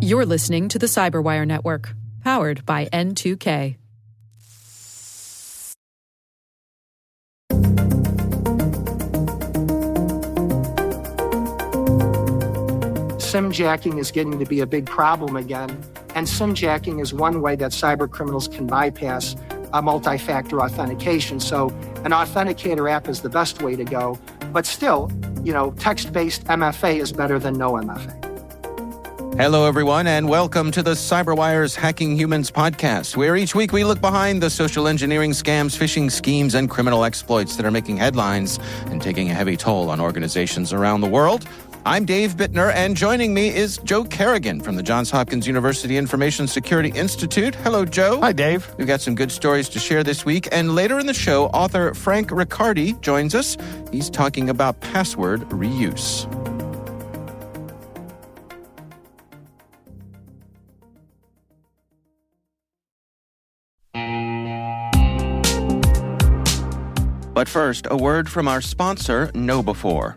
You're listening to the Cyberwire Network, powered by N2K. Simjacking is getting to be a big problem again. And simjacking is one way that cyber criminals can bypass a multi factor authentication. So, an authenticator app is the best way to go. But still, you know, text based MFA is better than no MFA. Hello, everyone, and welcome to the CyberWire's Hacking Humans podcast, where each week we look behind the social engineering scams, phishing schemes, and criminal exploits that are making headlines and taking a heavy toll on organizations around the world. I'm Dave Bittner, and joining me is Joe Carrigan from the Johns Hopkins University Information Security Institute. Hello, Joe. Hi, Dave. We've got some good stories to share this week, and later in the show, author Frank Riccardi joins us. He's talking about password reuse. But first, a word from our sponsor, KnowBe4.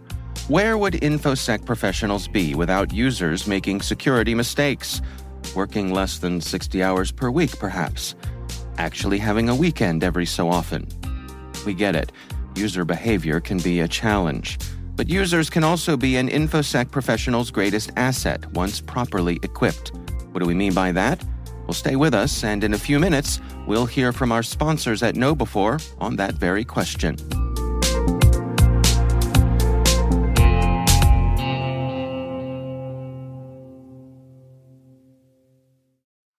Where would InfoSec professionals be without users making security mistakes? Working less than 60 hours per week, perhaps. Actually having a weekend every so often. We get it. User behavior can be a challenge. But users can also be an InfoSec professional's greatest asset once properly equipped. What do we mean by that? Well, stay with us, and in a few minutes, we'll hear from our sponsors at KnowBe4 on that very question.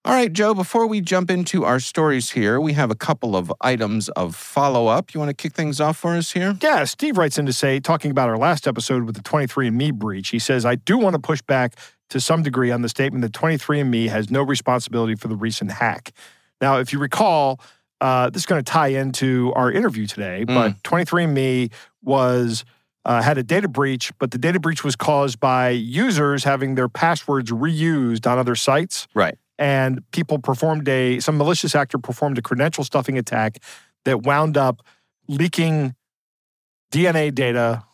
All right, Joe, before we jump into our stories here, we have a couple of items of follow up. You want to kick things off for us here? Yeah, Steve writes in to say, talking about our last episode with the 23andMe breach, he says, I do want to push back to some degree on the statement that 23andMe has no responsibility for the recent hack. Now, if you recall, uh, this is going to tie into our interview today, but 23andMe was. Uh, had a data breach, but the data breach was caused by users having their passwords reused on other sites. Right. And people performed a some malicious actor performed a credential stuffing attack that wound up leaking DNA data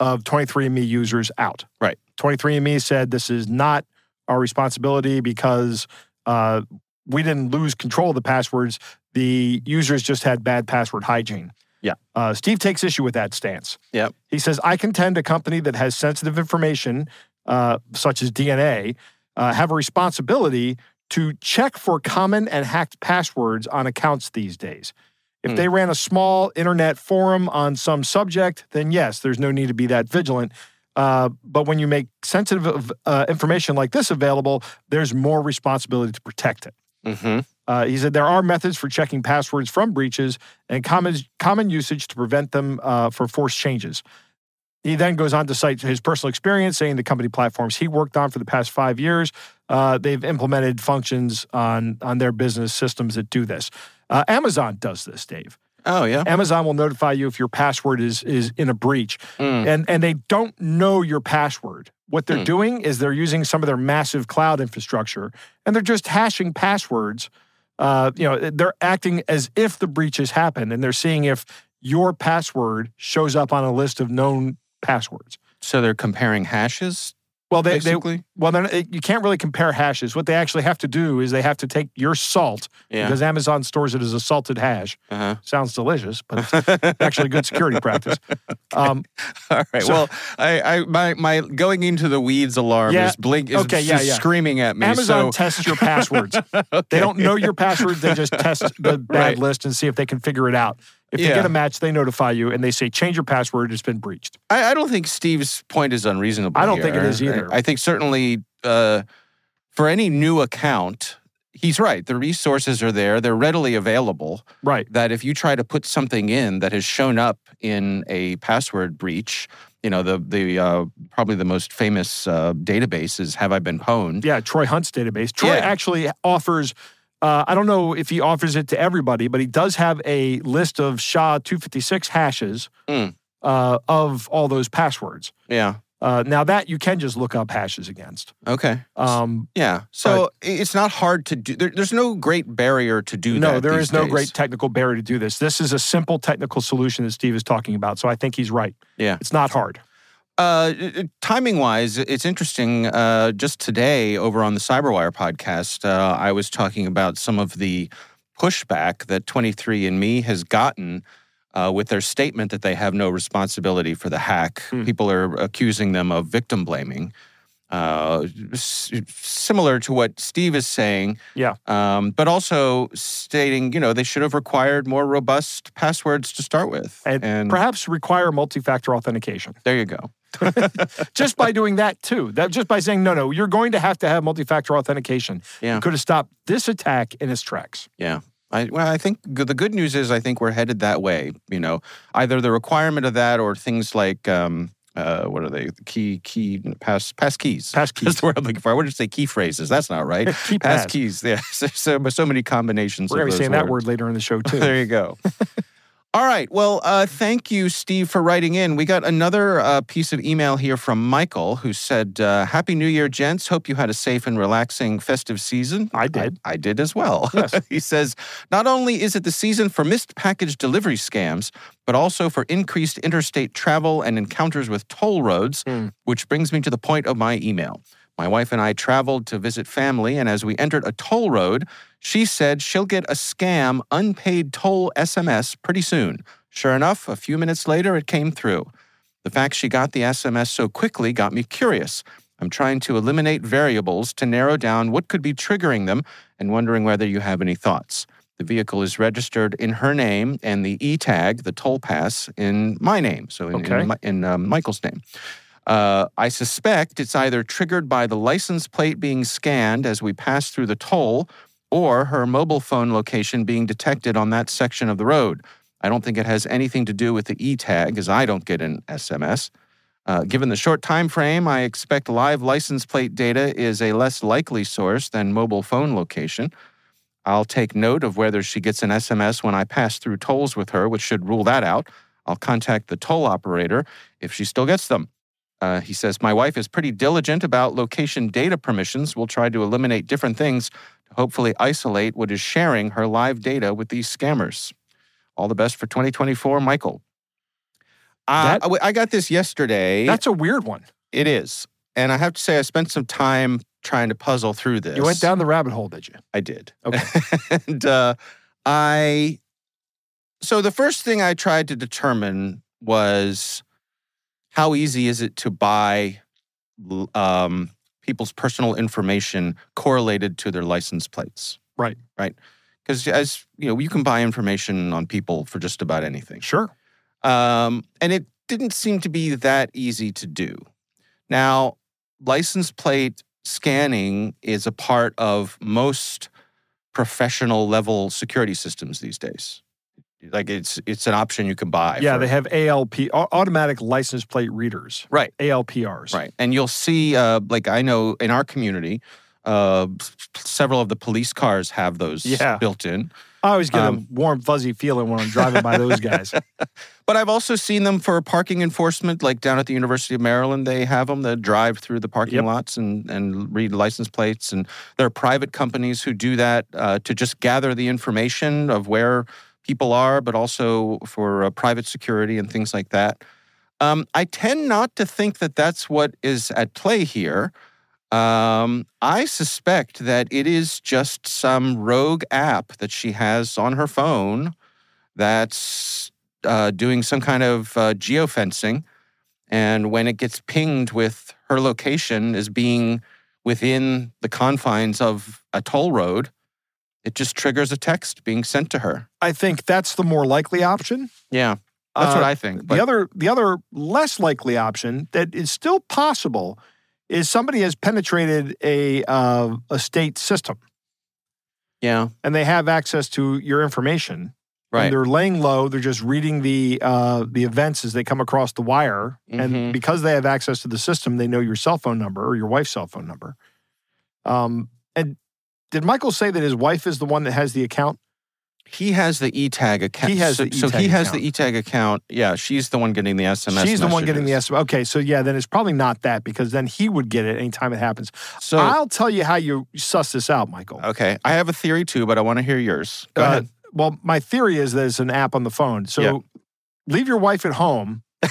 of 23andMe users out. Right. 23andMe said this is not our responsibility because uh, we didn't lose control of the passwords. The users just had bad password hygiene. Yeah. Uh, Steve takes issue with that stance. Yep. He says, I contend a company that has sensitive information, uh, such as DNA, uh, have a responsibility to check for common and hacked passwords on accounts these days. If Hmm. they ran a small internet forum on some subject, then yes, there's no need to be that vigilant. Uh, but when you make sensitive uh, information like this available, there's more responsibility to protect it. Mm-hmm. Uh, he said there are methods for checking passwords from breaches and common common usage to prevent them uh, for forced changes. He then goes on to cite his personal experience, saying the company platforms he worked on for the past five years, uh, they've implemented functions on on their business systems that do this. Uh, Amazon does this, Dave. Oh, yeah. Amazon will notify you if your password is is in a breach, Mm. and and they don't know your password. What they're Hmm. doing is they're using some of their massive cloud infrastructure, and they're just hashing passwords. Uh, you know, they're acting as if the breach has happened, and they're seeing if your password shows up on a list of known passwords. So they're comparing hashes, Well, they, they basically? well, then it- you can't really compare hashes. What they actually have to do is they have to take your salt yeah. because Amazon stores it as a salted hash. Uh-huh. Sounds delicious, but it's actually good security practice. Um, All right. So- well, I, I, my, my going into the weeds alarm Yeah. is blink is Okay, yeah, yeah. screaming at me. Amazon so, tests your passwords. They don't know your passwords. They just test the bad Right. list and see if they can figure it out. If they get a match, they notify you and they say, change your password. It's been breached. I, I don't think Steve's point is unreasonable. I don't think it is either. I, I think certainly uh, for any new account, he's right. The resources are there; they're readily available. Right. That if you try to put something in that has shown up in a password breach, you know the the uh, probably the most famous uh, database is Have I Been Pwned? Yeah. Troy Hunt's database. Troy Yeah. actually offers, uh, I don't know if he offers it to everybody, but he does have a list of SHA 256 hashes Mm. uh, of all those passwords. Yeah. Uh, now, that you can just look up hashes against. Okay. Um, Yeah. So it's not hard to do. There, there's no great barrier to do that. no, there is no days. great technical barrier to do this. This is a simple technical solution that Steve is talking about. So I think he's right. Yeah. It's not hard. Uh, timing wise, it's interesting. Uh, just today, over on the Cyberwire podcast, uh, I was talking about some of the pushback that 23andMe has gotten uh, with their statement that they have no responsibility for the hack. Hmm. People are accusing them of victim blaming. Uh, s- similar to what Steve is saying, Yeah. um, but also stating, you know, they should have required more robust passwords to start with. And, perhaps require multi-factor authentication. there you go. just by doing that too. That just by saying no, no, you're going to have to have multi-factor authentication. Yeah. You could have stopped this attack in its tracks. Yeah. I, well, I think the good news is I think we're headed that way. You know, either the requirement of that or things like um, uh, what are they? Key key pass pass keys. Pass That's keys. the word I'm looking for. I wanted to say key phrases. That's not right. Key pass pass. keys. Yeah. So, so, so many combinations. We're of going to be saying that word later in the show too. There you go. All right. Well, uh, thank you, Steve, for writing in. We got another uh, piece of email here from Michael who said, uh, Happy New Year, gents. Hope you had a safe and relaxing festive season. I did. I, did as well. Yes. he says, Not only is it the season for missed package delivery scams, but also for increased interstate travel and encounters with toll roads, Hmm. which brings me to the point of my email. My wife and I traveled to visit family, and as we entered a toll road, she said she'll get a scam unpaid toll SMS pretty soon. Sure enough, a few minutes later, it came through. The fact she got the SMS so quickly got me curious. I'm trying to eliminate variables to narrow down what could be triggering them and wondering whether you have any thoughts. The vehicle is registered in her name and the e tag, the toll pass, in my name, so in, Okay. in, in um, Michael's name. Uh, I suspect it's either triggered by the license plate being scanned as we pass through the toll or her mobile phone location being detected on that section of the road. I don't think it has anything to do with the e tag, as I don't get an SMS. Uh, given the short time frame, I expect live license plate data is a less likely source than mobile phone location. I'll take note of whether she gets an SMS when I pass through tolls with her, which should rule that out. I'll contact the toll operator if she still gets them. Uh, he says, My wife is pretty diligent about location data permissions. We'll try to eliminate different things hopefully isolate what is sharing her live data with these scammers. All the best for 2024, Michael. Uh, That- I I got this yesterday. That's a weird one. It is. And I have to say, I spent some time trying to puzzle through this. You went down the rabbit hole, did you? I did. Okay. and uh, I, so the first thing I tried to determine was how easy is it to buy um, people's personal information correlated to their license plates? Right. Right. Because as you know, you can buy information on people for just about anything. Sure. Um, and it didn't seem to be that easy to do. Now, license plate scanning is a part of most professional level security systems these days. Like it's it's an option you can buy. Yeah, for- they have ALP, automatic license plate readers, right, ALPRs. right, and you'll see. Uh, like I know in our community, uh, several of the police cars have those Yeah. built in. I always get Um, a warm, fuzzy feeling when I'm driving by those guys. But I've also seen them for parking enforcement, like down at the University of Maryland. They have them that drive through the parking Yep. lots and, and read license plates. And there are private companies who do that uh, to just gather the information of where people are, but also for uh, private security and things like that. Um, I tend not to think that that's what is at play here. Um, I suspect that it is just some rogue app that she has on her phone that's uh, doing some kind of uh, geofencing. And when it gets pinged with her location as being within the confines of a toll road, it just triggers a text being sent to her. I think that's the more likely option. Yeah, that's Uh, what I think. the other, the other less likely option that is still possible is somebody has penetrated a uh, a state system yeah, and they have access to your information. right. And they're laying low. They're just reading the uh, the events as they come across the wire, Mhm. and because they have access to the system, they know your cell phone number or your wife's cell phone number. Um, and did Michael say that his wife is the one that has the account? He has the E tag account. He has so, the e-tag he has account. the E tag account. Yeah, she's the one getting the SMS. She's the one getting the. SMS. Okay, so yeah, then it's probably not that because then he would get it anytime it happens. So I'll tell you how you suss this out, Michael. okay, I have a theory too, but I want to hear yours. Go Uh, ahead. Well, my theory is that it's an app on the phone. So Yeah. leave your wife at home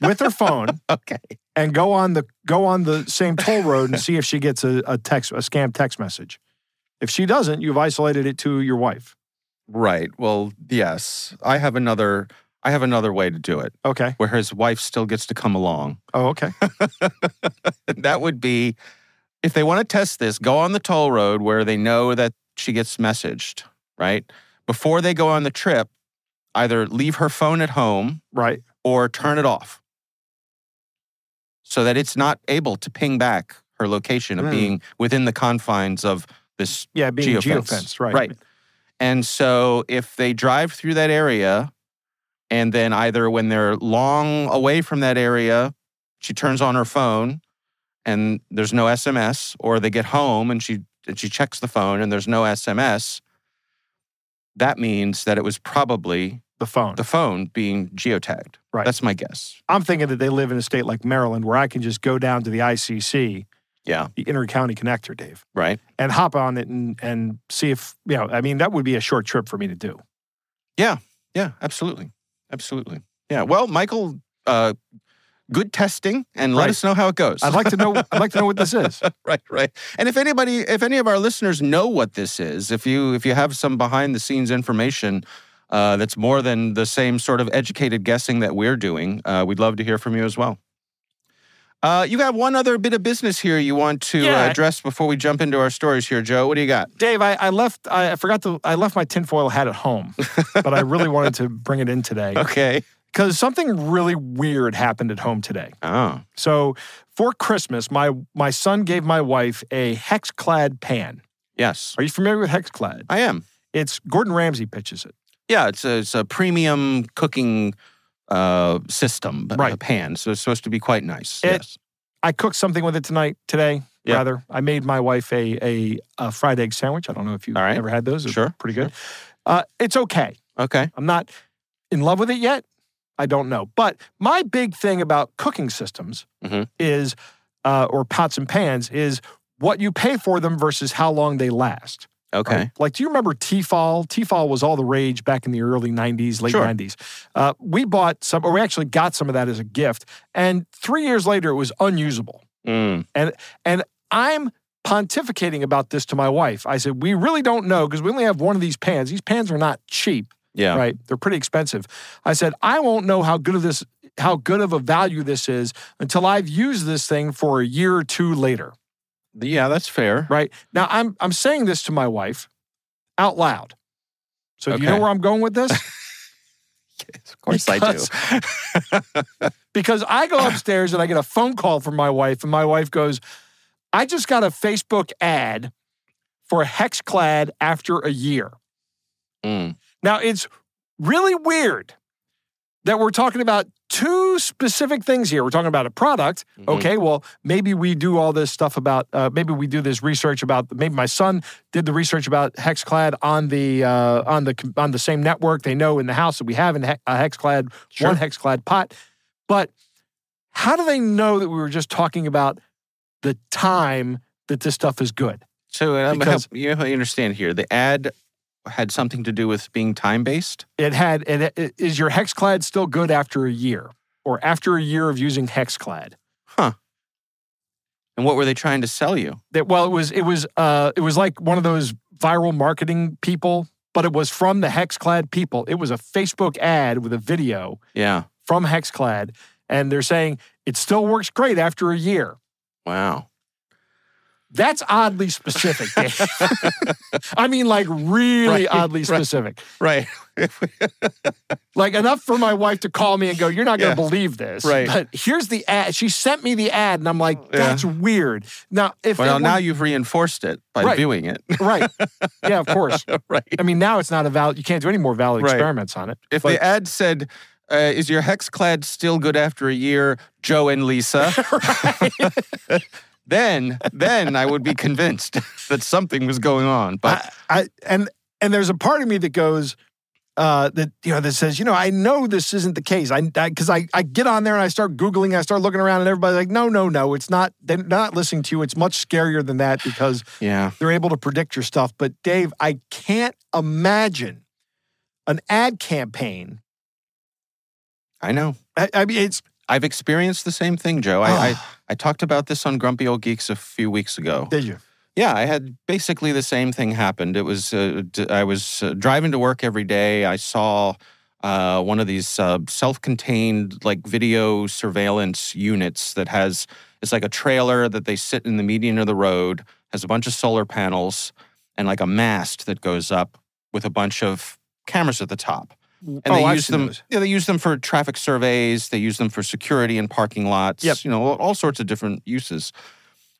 with her phone Okay. and go on the go on the same toll road and see if she gets a, a text a scam text message. If she doesn't, you've isolated it to your wife. Right. Well, yes. I have another I have another way to do it Okay. where his wife still gets to come along. Oh, okay. that would be if they want to test this, go on the toll road where they know that she gets messaged, right? Before they go on the trip, either leave her phone at home Right. or turn it off so that it's not able to ping back her location of Hmm. being within the confines of this Yeah, being Geofence. geofenced. Right. Right. And so if they drive through that area and then either when they're long away from that area, she turns on her phone and there's no SMS, or they get home and she and she checks the phone and there's no SMS, that means that it was probably The phone. the phone being geotagged. Right. That's my guess. I'm thinking that they live in a state like Maryland where I can just go down to the ICC, Yeah. the inter-county connector, Dave, Right. and hop on it and and see if you know. I mean, that would be a short trip for me to do. Yeah, Yeah. absolutely. Absolutely. Yeah. Well, Michael, uh, good testing and let Right. us know how it goes. I'd like to know. I'd like to know what this is. right, right. And if anybody, if any of our listeners know what this is, if you if you have some behind the scenes information uh, that's more than the same sort of educated guessing that we're doing, uh, we'd love to hear from you as well. Uh, you got one other bit of business here you want to Yeah. uh, address before we jump into our stories here, Joe. What do you got? Dave, I, I left. I, I forgot to. I left my tinfoil hat at home, but I really wanted to bring it in today Okay. because something really weird happened at home today. Oh, So for Christmas, my my son gave my wife a Hexclad pan. yes, Are you familiar with Hexclad? I am. It's Gordon Ramsay pitches it. Yeah, it's a, it's a premium cooking uh, system, a Right. pan. So it's supposed to be quite nice. It- yes. I cooked something with it tonight, today. Yeah. Rather, I made my wife a, a a fried egg sandwich. I don't know if you've right. ever had those. It's Sure, pretty good. Uh, it's okay. Okay. I'm not in love with it yet. I don't know. But my big thing about cooking systems Mhm. is, uh, or pots and pans, is what you pay for them versus how long they last. Okay. right? Like, do you remember Tefal? Tefal was all the rage back in the early 90s, late Sure. 90s. Uh, we bought some, or we actually got some of that as a gift. And three years later, it was unusable. Mm. And I'm pontificating about this to my wife. I said, we really don't know because we only have one of these pans. These pans are not cheap Yeah. right? They're pretty expensive. I said, I won't know how good of this, how good of a value this is until I've used this thing for a year or two later, Yeah, that's fair. right? Now I'm I'm saying this to my wife out loud. So do you know where I'm going with this? yes, Of course I do. Because- because I go upstairs and I get a phone call from my wife, and my wife goes, I just got a Facebook ad for Hexclad after a year. Mm. Now, it's really weird that we're talking about two specific things here. We're talking about a product. Mhm. Okay, well, maybe we do all this stuff about, uh, maybe we do this research about, maybe my son did the research about Hexclad on the uh, on the on the same network. They know in the house that we have in a Hexclad Sure. one Hexclad pot. But how do they know that we were just talking about the time that this stuff is good? So um, help, you understand here. The ad had something to do with being time based. It had. It, it, is your Hexclad still good after a year, or after a year of using Hexclad? Huh. And what were they trying to sell you? That well, it was. It was. Uh, it was like one of those viral marketing people, but it was from the Hexclad people. It was a Facebook ad with a video Yeah. from Hexclad, and they're saying it still works great after a year. Wow. That's oddly specific. I mean, like really Right, oddly specific. Right. Like enough for my wife to call me and go, "You're not going Yeah. to believe this." Right. But here's the ad. She sent me the ad, and I'm like, Yeah. "That's weird." Now, if well, now were- you've reinforced it by Right. viewing it. right, yeah, of course. right. I mean, now it's not a valid. You can't do any more valid Right. experiments on it. If But- the ad said, uh, "Is your hexclad still good after a year, Joe and Lisa?" Then, then I would be convinced that something was going on. But I, I and and there's a part of me that goes uh, that you know that says you know I know this isn't the case. I because I, I get on there and I start googling, I start looking around, and everybody's like, no, no, no, it's not. They're not listening to you. It's much scarier than that because yeah, they're able to predict your stuff. But Dave, I can't imagine an ad campaign. I know. I, I mean, it's I've experienced the same thing, Joe. I, I I talked about this on Grumpy Old Geeks a few weeks ago. did you? Yeah, I had basically the same thing happened. It was uh, d- I was uh, driving to work every day. I saw uh, one of these uh, self-contained like video surveillance units that has it's like a trailer that they sit in the median of the road, has a bunch of solar panels and like a mast that goes up with a bunch of cameras at the top. And oh, they I've use them. those. Yeah, they use them for traffic surveys. They use them for security in parking lots. Yep. You know, all- all sorts of different uses.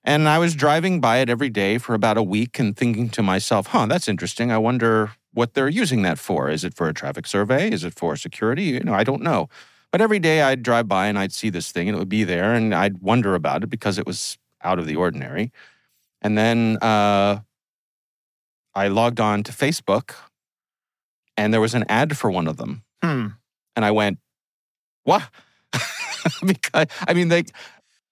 And I was driving by it every day for about a week and thinking to myself, huh, that's interesting. I wonder what they're using that for. Is it for a traffic survey? Is it for security? You know, I don't know. But every day I'd drive by and I'd see this thing and it would be there and I'd wonder about it because it was out of the ordinary. And then uh, I logged on to Facebook and there was an ad for one of them. Hmm. And I went, what? because, I mean, like,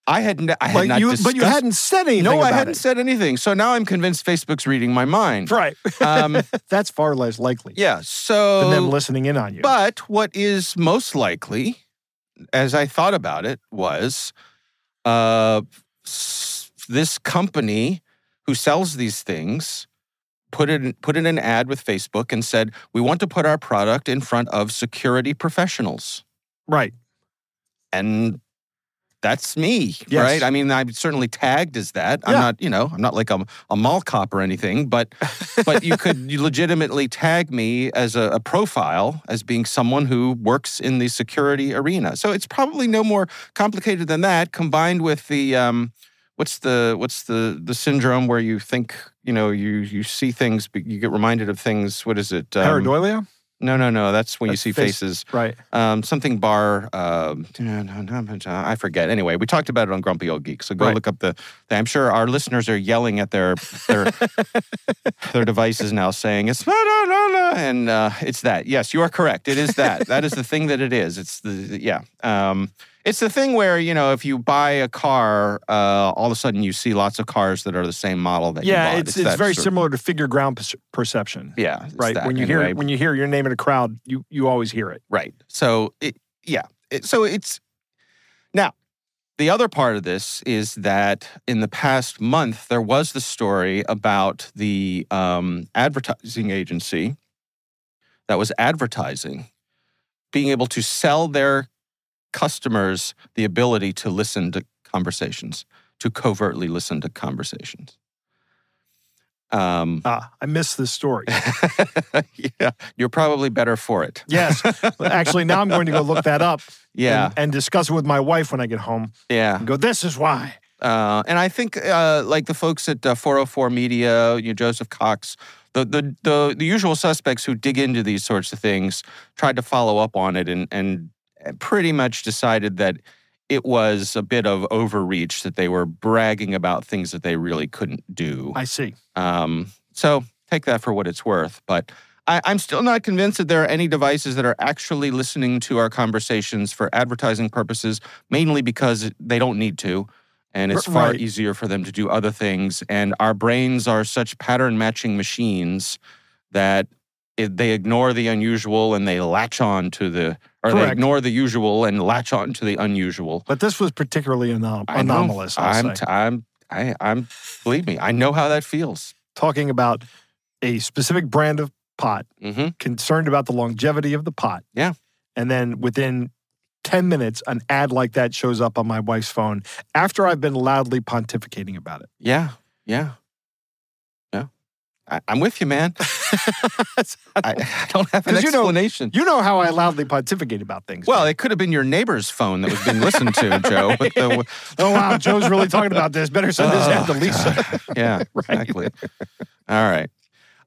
I had, I had Like not you, but you hadn't said anything. no, I hadn't it. said anything. So now I'm convinced Facebook's reading my mind. Right. Um, That's far less likely yeah. than So, them listening in on you. but what is most likely, as I thought about it, was uh, s- this company who sells these things put it put in an ad with Facebook and said, "We want to put our product in front of security professionals." right. and that's me, Yes. right? I mean, I'm certainly tagged as that. I'm not, you know, I'm not like a, a mall cop or anything, but but you could you legitimately tag me as a, a profile as being someone who works in the security arena. So it's probably no more complicated than that. Combined with the um, what's the what's the the syndrome where you think you know you you see things, but you get reminded of things. What is it? Um, Pareidolia. No, no, no. That's when you see face- faces Right. um, something bar. Um, I forget. Anyway, we talked about it on Grumpy Old Geek. So go Right. look up the. I'm sure our listeners are yelling at their their their devices now, saying it's no, no, no, no, and uh, it's that. Yes, you are correct. It is that. that is the thing that it is. It's the yeah. Um, it's the thing where you know if you buy a car, uh, all of a sudden you see lots of cars that are the same model that you Yeah, bought. it's it's very similar to figure ground perce- perception. Yeah, Right. that When you hear when you hear your name in a crowd, you you always hear it. Right. So it, yeah. It, so it's now the other part of this is that in the past month there was the story about the um, advertising agency that was advertising being able to sell their customers the ability to listen to conversations, to covertly listen to conversations. Um, Ah, I missed this story. yeah, you're probably better for it. yes. Actually, now I'm going to go look that up. Yeah, And, and discuss it with my wife when I get home. yeah. And go. This is why. Uh, and I think, uh, like the folks at uh, 404 Media, you know, Joseph Cox, the, the the the usual suspects who dig into these sorts of things, tried to follow up on it, and and pretty much decided that it was a bit of overreach that they were bragging about things that they really couldn't do. I see. Um, so take that for what it's worth. But I, I'm still not convinced that there are any devices that are actually listening to our conversations for advertising purposes, mainly because they don't need to. And it's far right. easier for them to do other things. And our brains are such pattern matching machines that it, they ignore the unusual and they latch on to the, or they ignore the usual and latch on to the unusual. But this was particularly anom- I anomalous. I'm, say. t- I'm, I, I'm, believe me, I know how that feels. Talking about a specific brand of pot, hmm concerned about the longevity of the pot. Yeah. And then within 10 minutes, an ad like that shows up on my wife's phone after I've been loudly pontificating about it. Yeah, yeah. I, I'm with you, man. I, I don't have an 'Cause you know- explanation. You know how I loudly pontificate about things. well, Dave. it could have been your neighbor's phone that was being listened to, Joe. The, oh, wow, Joe's really talking about this. Better send this to Oh, Lisa. God. Yeah, exactly. All right.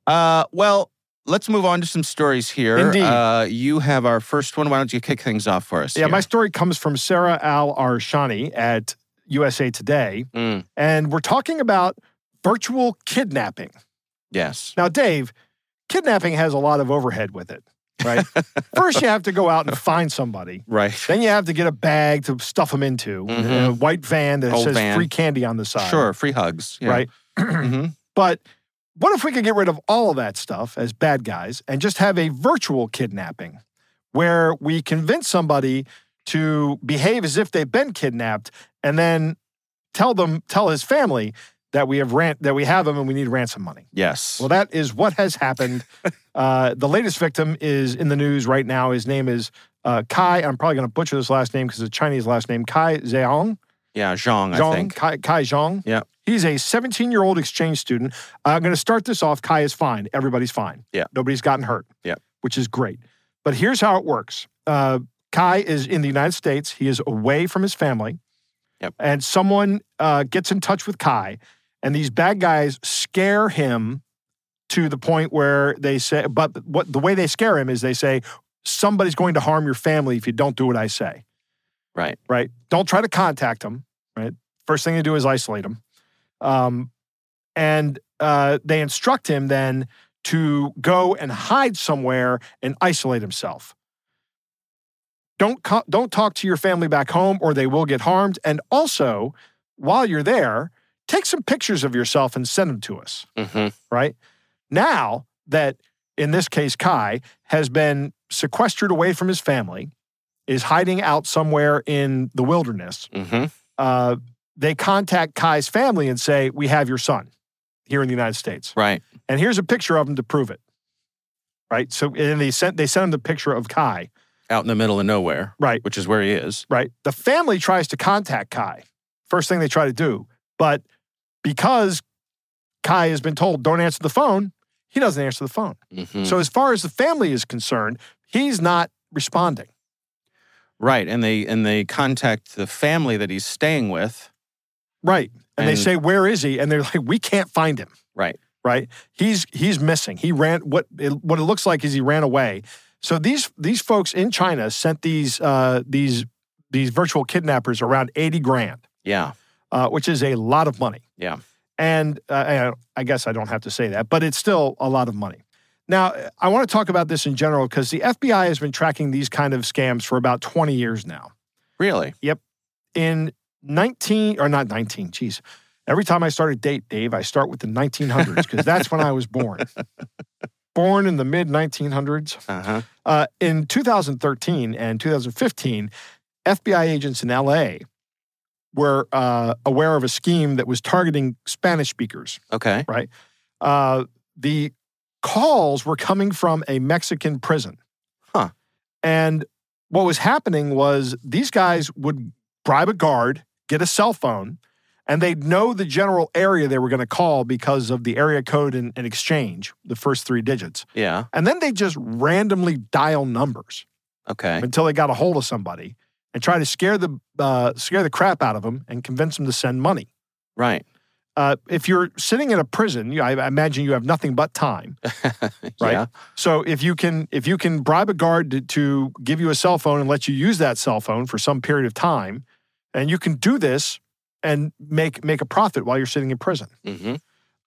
Uh, well, let's move on to some stories here. Indeed. Uh, you have our first one. Why don't you kick things off for us? Yeah, here? my story comes from Sarah Al Arshani at USA Today, Mm, and we're talking about virtual kidnapping. Yes. Now, Dave, kidnapping has a lot of overhead with it, right? First, you have to go out and find somebody. Right. Then you have to get a bag to stuff them into, Mhm. a white van that Old says van. free candy on the side. Sure. Free hugs. Yeah. Right? hmm But what if we could get rid of all of that stuff as bad guys and just have a virtual kidnapping where we convince somebody to behave as if they've been kidnapped and then tell them, tell his family that we have rant that we have him and we need ransom money. Yes. Well, that is what has happened. uh, the latest victim is in the news right now. His name is uh, Kai. I'm probably going to butcher this last name because it's a Chinese last name. Kai Zhang. yeah, Zhang, I Zhang think. Kai, Kai Zhang. Yeah. He's a 17 year old exchange student. I'm going to start this off. Kai is fine. Everybody's fine. Yeah. Nobody's gotten hurt. Yeah. Which is great. But here's how it works uh, Kai is in the United States. He is away from his family. Yep. And someone uh, gets in touch with Kai, and these bad guys scare him to the point where they say, but what the way they scare him is they say, somebody's going to harm your family if you don't do what I say Right. right? Don't try to contact them, right? First thing to do is isolate them. Um, and uh, they instruct him then to go and hide somewhere and isolate himself. Don't co- don't talk to your family back home, or they will get harmed. And also, while you're there, take some pictures of yourself and send them to us hmm right? Now that, in this case, Kai has been sequestered away from his family, is hiding out somewhere in the wilderness, hmm uh, they contact Kai's family and say, We have your son here in the United States. Right. And here's a picture of him to prove it. Right. So, and they sent, they sent him the picture of Kai. Out in the middle of nowhere, Right. which is where he is. Right. The family tries to contact Kai. First thing they try to do. But because Kai has been told, don't answer the phone, he doesn't answer the phone. Mhm. So as far as the family is concerned, he's not responding. right. And they and they contact the family that he's staying with. Right. And, they say, "Where is he?" And they're like, "We can't find him." Right. Right? He's he's missing. He ran what it, what it looks like is he ran away. So these these folks in China sent these uh, these these virtual kidnappers around 80 grand, Yeah. uh, which is a lot of money. Yeah. And uh, I guess I don't have to say that, but it's still a lot of money. Now, I want to talk about this in general because the FBI has been tracking these kind of scams for about 20 years now. Really. Yep. In 19 or not 19 geez every time i start a date dave i start with the 1900s because that's when i was born born in the mid 1900s Uh huh. uh, in 2013 and 2015 fbi agents in la were uh, aware of a scheme that was targeting spanish speakers Okay. Right. Uh, the calls were coming from a Mexican prison. Huh. And what was happening was these guys would bribe a guard, get a cell phone, and they'd know the general area they were going to call because of the area code and, and exchange, the first three digits. Yeah. And then they just randomly dial numbers Okay. until they got a hold of somebody and try to scare the uh, scare the crap out of them and convince them to send money. Right. Uh, if you're sitting in a prison, you, I imagine you have nothing but time. Right. Yeah. So if you can if you can bribe a guard to, to give you a cell phone and let you use that cell phone for some period of time, and you can do this and make make a profit while you're sitting in prison. hmm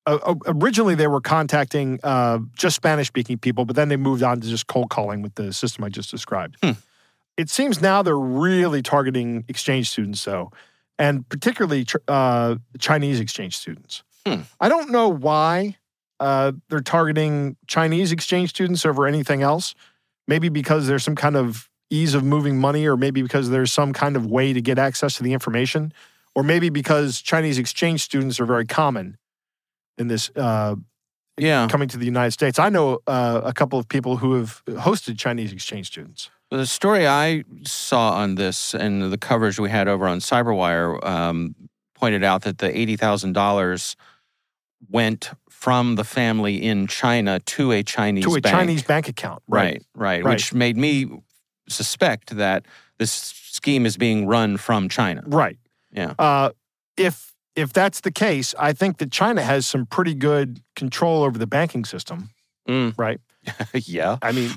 Uh, uh, originally, they were contacting uh, just Spanish speaking people, but then they moved on to just cold calling with the system I just described. Hmm. It seems now they're really targeting exchange students, though, and particularly uh, Chinese exchange students. Hmm. I don't know why uh, they're targeting Chinese exchange students over anything else. Maybe because there's some kind of ease of moving money, or maybe because there's some kind of way to get access to the information, or maybe because Chinese exchange students are very common in this uh, Yeah. coming to the United States. I know uh, a couple of people who have hosted Chinese exchange students. The story I saw on this and the coverage we had over on CyberWire um, pointed out that the eighty thousand dollars went from the family in China to a Chinese to a bank. Chinese bank account. right, right, Right. which made me suspect that this scheme is being run from China. Right. Yeah. Uh, if if that's the case, I think that China has some pretty good control over the banking system. Mm. Right. yeah, I mean,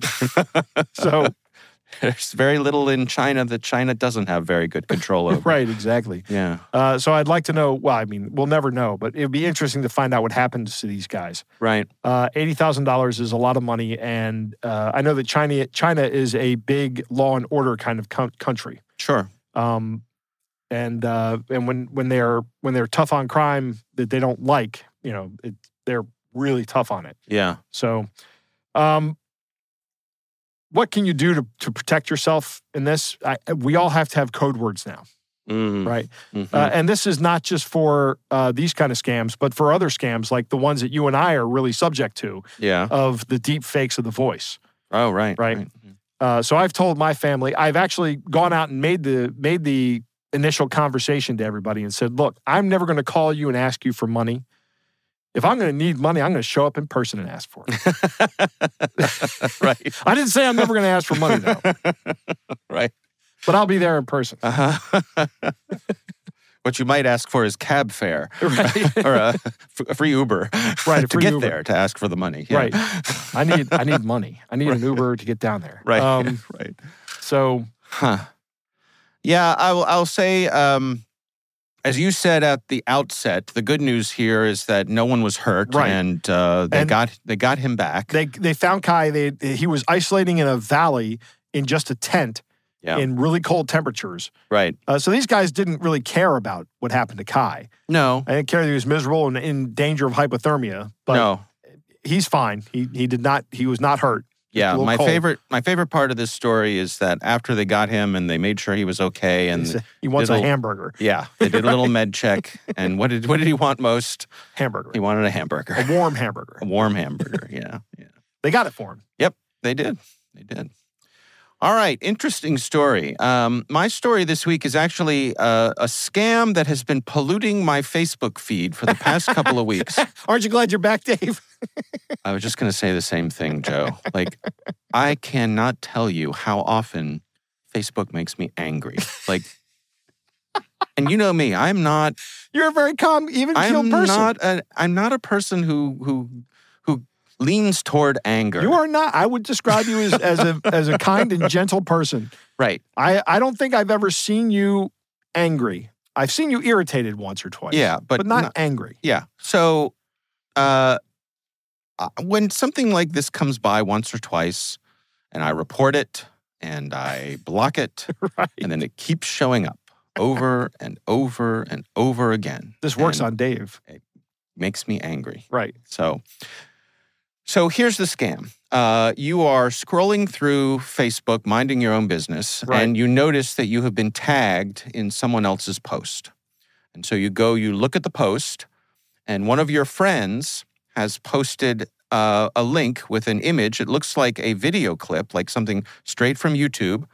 so there's very little in China that China doesn't have very good control over. right, exactly. Yeah, Uh, so I'd like to know. Well, I mean, we'll never know, but it'd be interesting to find out what happens to these guys. right. Uh, Eighty thousand dollars is a lot of money, and uh, I know that China China is a big law and order kind of co- country. Sure. Um, and uh, and when when they're when they're tough on crime that they don't like, you know, it, they're really tough on it. Yeah. So, um, what can you do to, to protect yourself in this? I, we all have to have code words now, Mhm. right? Mhm. Uh, and this is not just for uh, these kind of scams, but for other scams like the ones that you and I are really subject to yeah. of the deep fakes of the voice. Oh, right. right. Uh, so I've told my family. I've actually gone out and made the made the initial conversation to everybody and said, "Look, I'm never going to call you and ask you for money. If I'm going to need money, I'm going to show up in person and ask for it. right. I didn't say I'm never going to ask for money though, Right. but I'll be there in person. Uh-huh. what you might ask for is cab fare Right. or a, f- a free Uber Right, a to get Uber. there to ask for the money. Yeah. Right. I need I need money. I need an Uber to get down there. Right. Um, right. so Huh. Yeah, I will, I'll say, um, as you said at the outset, the good news here is that no one was hurt, Right. and uh, they And- got they got him back. they they found Kai. They he was isolating in a valley in just a tent Yeah. in really cold temperatures. right? Uh, so these guys didn't really care about what happened to Kai. No, I didn't care that he was miserable and in danger of hypothermia, but no. he's fine. He he did not. He was not hurt. Yeah, my cold. favorite my favorite part of this story is that after they got him and they made sure he was okay, and He's- he wants a little- hamburger. yeah, they did a little med check. And what did what did he want most? Hamburger. He wanted a hamburger, a warm hamburger. a warm hamburger. Yeah, yeah. They got it for him. Yep, they did. They did. All right, interesting story. Um, my story this week is actually uh, a scam that has been polluting my Facebook feed for the past couple of weeks. Aren't you glad you're back, Dave? I was just going to say the same thing, Joe. Like, I cannot tell you how often Facebook makes me angry. Like, and you know me, I'm not. You're a very calm, even keeled I'm person. not. A, I'm not a person who who leans toward anger. You are not. I would describe you as, as a as a kind and gentle person. right. I, I don't think I've ever seen you angry. I've seen you irritated once or twice. Yeah, but, but not, not- angry. Yeah. So, uh, uh, when something like this comes by once or twice, and I report it and I block it, Right. and then it keeps showing up over and over and over again. This works on Dave. It makes me angry. Right. So, so here's the scam. Uh, you are scrolling through Facebook, minding your own business, Right. and you notice that you have been tagged in someone else's post. And so you go, you look at the post, and one of your friends has posted uh, a link with an image. It looks like a video clip, like something straight from YouTube.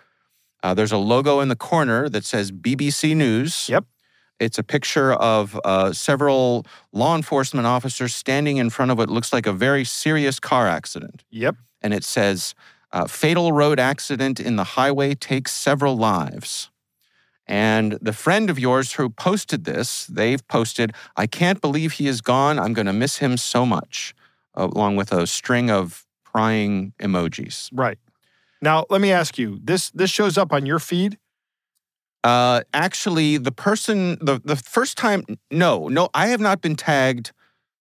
Uh, there's a logo in the corner that says BBC News. Yep. It's a picture of uh, several law enforcement officers standing in front of what looks like a very serious car accident. Yep. And it says, uh, Fatal road accident in the highway takes several lives. And the friend of yours who posted this, they've posted, I can't believe he is gone. I'm going to miss him so much, along with a string of crying emojis. Right. Now let me ask you. This this shows up on your feed. Uh, actually, the person, the, the first time, no, no, I have not been tagged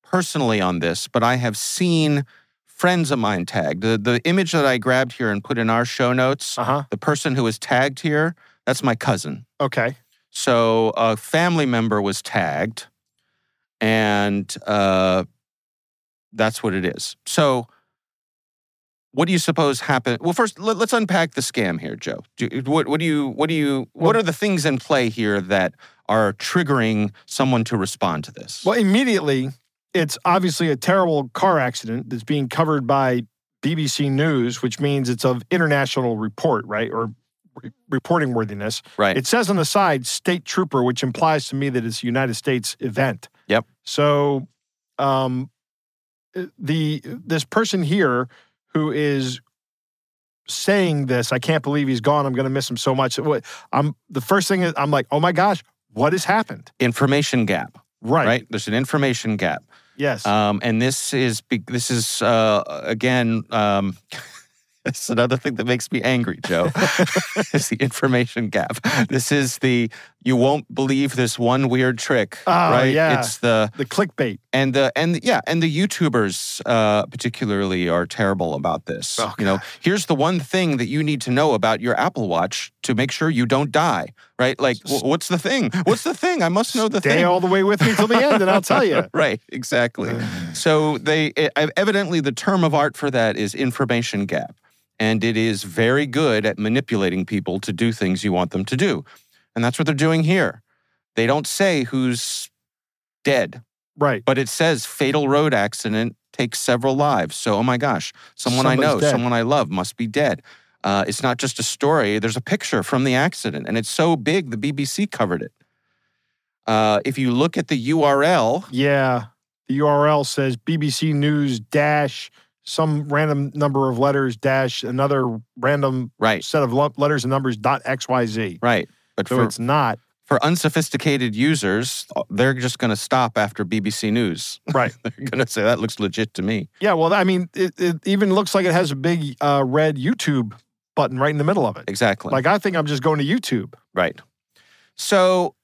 personally on this, but I have seen friends of mine tagged. The, the image that I grabbed here and put in our show notes, Uh huh. the person who was tagged here, that's my cousin. Okay. So a family member was tagged, and uh, that's what it is. So, what do you suppose happened? Well, first let, us unpack the scam here, Joe. Do, what, what do you? What do you? what are the things in play here that are triggering someone to respond to this? Well, immediately, it's obviously a terrible car accident that's being covered by BBC News, which means it's of international report, right, or re- reporting worthiness. right. It says on the side "state trooper," which implies to me that it's a United States event. Yep. So, um, the this person here who is saying this, I can't believe he's gone. I'm going to miss him so much. I'm the first thing is I'm like, oh my gosh, what has happened? information gap. Right. Right. There's an information gap. Yes. Um, and this is this is uh, again. Um, it's another thing that makes me angry, Joe. is the information gap. This is the you won't believe this one weird trick, Oh, right? yeah. It's the the clickbait. and the and the, yeah, and the YouTubers uh, particularly are terrible about this. Oh, you know, here's the one thing that you need to know about your Apple Watch to make sure you don't die. Right? Like, wh- what's the thing? What's the thing? I must know the Stay thing. all the way with me till the end, and I'll tell you. right, exactly. so they e- evidently the term of art for that is information gap. and it is very good at manipulating people to do things you want them to do. And that's what they're doing here. They don't say who's dead, Right. but it says fatal road accident takes several lives. So, oh my gosh, someone I know, dead. someone I love must be dead. Uh, it's not just a story, there's a picture from the accident, and it's so big, the BBC covered it. Uh, if you look at the URL, Yeah. The URL says BBC News dash some random number of letters dash another random right, set of le- letters and numbers dot XYZ. right. But So for, it's not. for unsophisticated users, uh, they're just going to stop after BBC News. Right. they're going to say, that looks legit to me. Yeah. Well, I mean, it, it even looks like it has a big uh, red YouTube button right in the middle of it. Exactly. Like I think I'm just going to YouTube. Right. So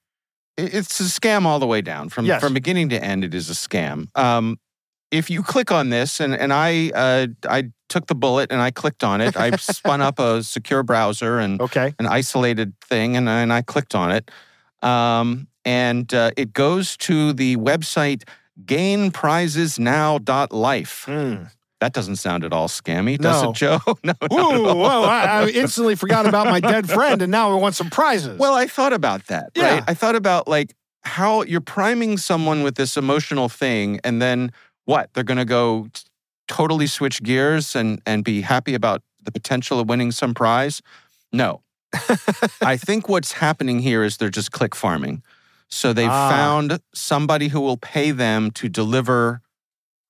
it's a scam all the way down from Yes. from beginning to end. It is a scam. Um, if you click on this, and and I uh, I took the bullet and I clicked on it. I spun up a secure browser and Okay. an isolated thing, and, and I clicked on it. Um, and uh, it goes to the website gainprizesnow.life. Mm. That doesn't sound at all scammy, does No. it, Joe? no, Ooh, whoa! I, I instantly forgot about my dead friend, and now I want some prizes. Well, I thought about that, Yeah. right? I thought about like how you're priming someone with this emotional thing, and then what? They're going to go totally switch gears and and be happy about the potential of winning some prize? No. I think what's happening here is they're just click farming. So they've Ah. found somebody who will pay them to deliver